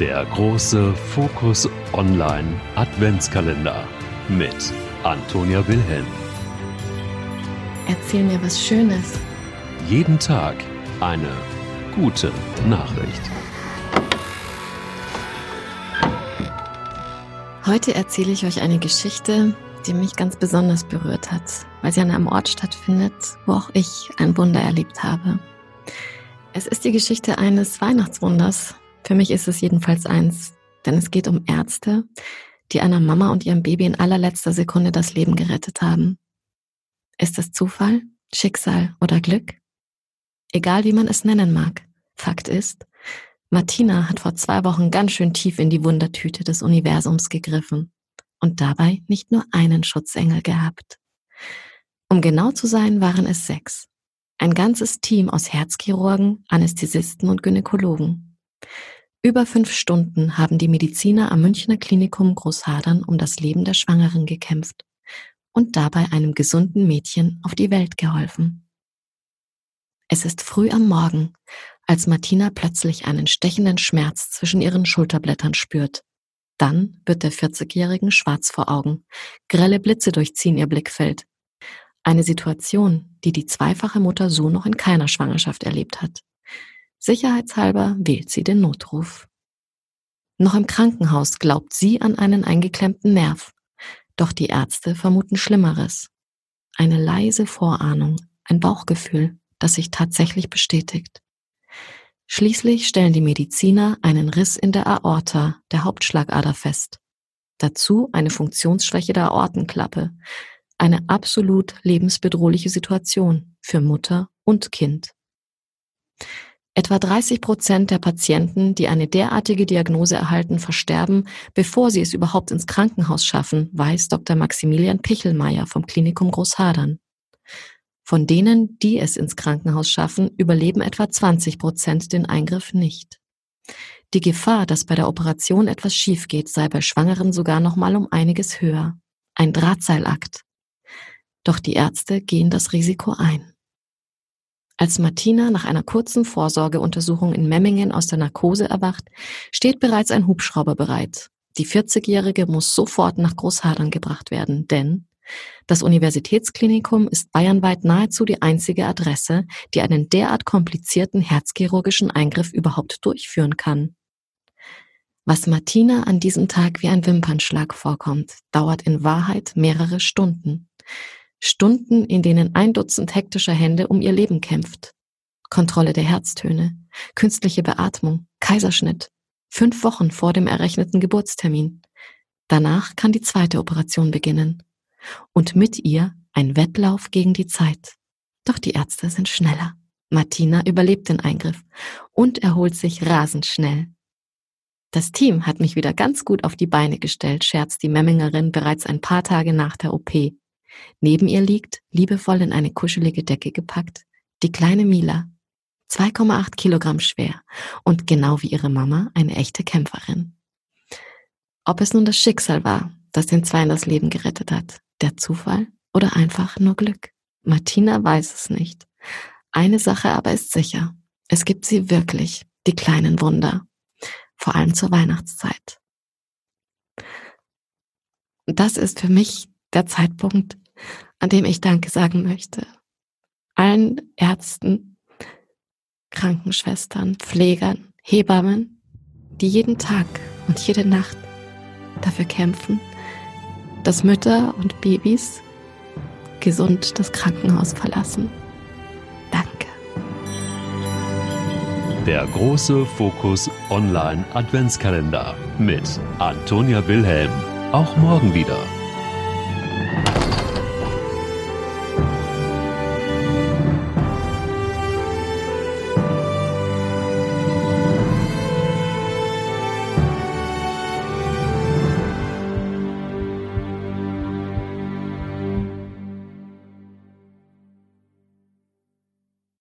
Der große Fokus Online Adventskalender mit Antonia Wilhelm. Erzähl mir was Schönes. Jeden Tag eine gute Nachricht. Heute erzähle ich euch eine Geschichte, die mich ganz besonders berührt hat, weil sie an einem Ort stattfindet, wo auch ich ein Wunder erlebt habe. Es ist die Geschichte eines Weihnachtswunders. Für mich ist es jedenfalls eins, denn es geht um Ärzte, die einer Mama und ihrem Baby in allerletzter Sekunde das Leben gerettet haben. Ist es Zufall, Schicksal oder Glück? Egal wie man es nennen mag, Fakt ist, Martina hat vor zwei Wochen ganz schön tief in die Wundertüte des Universums gegriffen und dabei nicht nur einen Schutzengel gehabt. Um genau zu sein, waren es sechs. Ein ganzes Team aus Herzchirurgen, Anästhesisten und Gynäkologen. Über fünf Stunden haben die Mediziner am Münchner Klinikum Großhadern um das Leben der Schwangeren gekämpft und dabei einem gesunden Mädchen auf die Welt geholfen. Es ist früh am Morgen, als Martina plötzlich einen stechenden Schmerz zwischen ihren Schulterblättern spürt. Dann wird der 40-Jährigen schwarz vor Augen. Grelle Blitze durchziehen ihr Blickfeld. Eine Situation, die die zweifache Mutter so noch in keiner Schwangerschaft erlebt hat. Sicherheitshalber wählt sie den Notruf. Noch im Krankenhaus glaubt sie an einen eingeklemmten Nerv. Doch die Ärzte vermuten Schlimmeres. Eine leise Vorahnung, ein Bauchgefühl, das sich tatsächlich bestätigt. Schließlich stellen die Mediziner einen Riss in der Aorta, der Hauptschlagader fest. Dazu eine Funktionsschwäche der Aortenklappe, eine absolut lebensbedrohliche Situation für Mutter und Kind. Etwa 30 Prozent der Patienten, die eine derartige Diagnose erhalten, versterben, bevor sie es überhaupt ins Krankenhaus schaffen, weiß Dr. Maximilian Pichelmeier vom Klinikum Großhadern. Von denen, die es ins Krankenhaus schaffen, überleben etwa 20 Prozent den Eingriff nicht. Die Gefahr, dass bei der Operation etwas schief geht, sei bei Schwangeren sogar noch mal um einiges höher. Ein Drahtseilakt. Doch die Ärzte gehen das Risiko ein. Als Martina nach einer kurzen Vorsorgeuntersuchung in Memmingen aus der Narkose erwacht, steht bereits ein Hubschrauber bereit. Die 40-Jährige muss sofort nach Großhadern gebracht werden, denn das Universitätsklinikum ist bayernweit nahezu die einzige Adresse, die einen derart komplizierten herzchirurgischen Eingriff überhaupt durchführen kann. Was Martina an diesem Tag wie ein Wimpernschlag vorkommt, dauert in Wahrheit mehrere Stunden. Stunden, in denen ein Dutzend hektischer Hände um ihr Leben kämpft. Kontrolle der Herztöne, künstliche Beatmung, Kaiserschnitt. Fünf Wochen vor dem errechneten Geburtstermin. Danach kann die zweite Operation beginnen. Und mit ihr ein Wettlauf gegen die Zeit. Doch die Ärzte sind schneller. Martina überlebt den Eingriff und erholt sich rasend schnell. Das Team hat mich wieder ganz gut auf die Beine gestellt, scherzt die Memmingerin bereits ein paar Tage nach der OP. Neben ihr liegt, liebevoll in eine kuschelige Decke gepackt, die kleine Mila, 2,8 Kilogramm schwer und genau wie ihre Mama eine echte Kämpferin. Ob es nun das Schicksal war, das den Zweien das Leben gerettet hat, der Zufall oder einfach nur Glück. Martina weiß es nicht. Eine Sache aber ist sicher. Es gibt sie wirklich, die kleinen Wunder. Vor allem zur Weihnachtszeit. Das ist für mich der Zeitpunkt, an dem ich Danke sagen möchte. Allen Ärzten, Krankenschwestern, Pflegern, Hebammen, die jeden Tag und jede Nacht dafür kämpfen, dass Mütter und Babys gesund das Krankenhaus verlassen. Danke. Der große Fokus Online Adventskalender mit Antonia Wilhelm. Auch morgen wieder.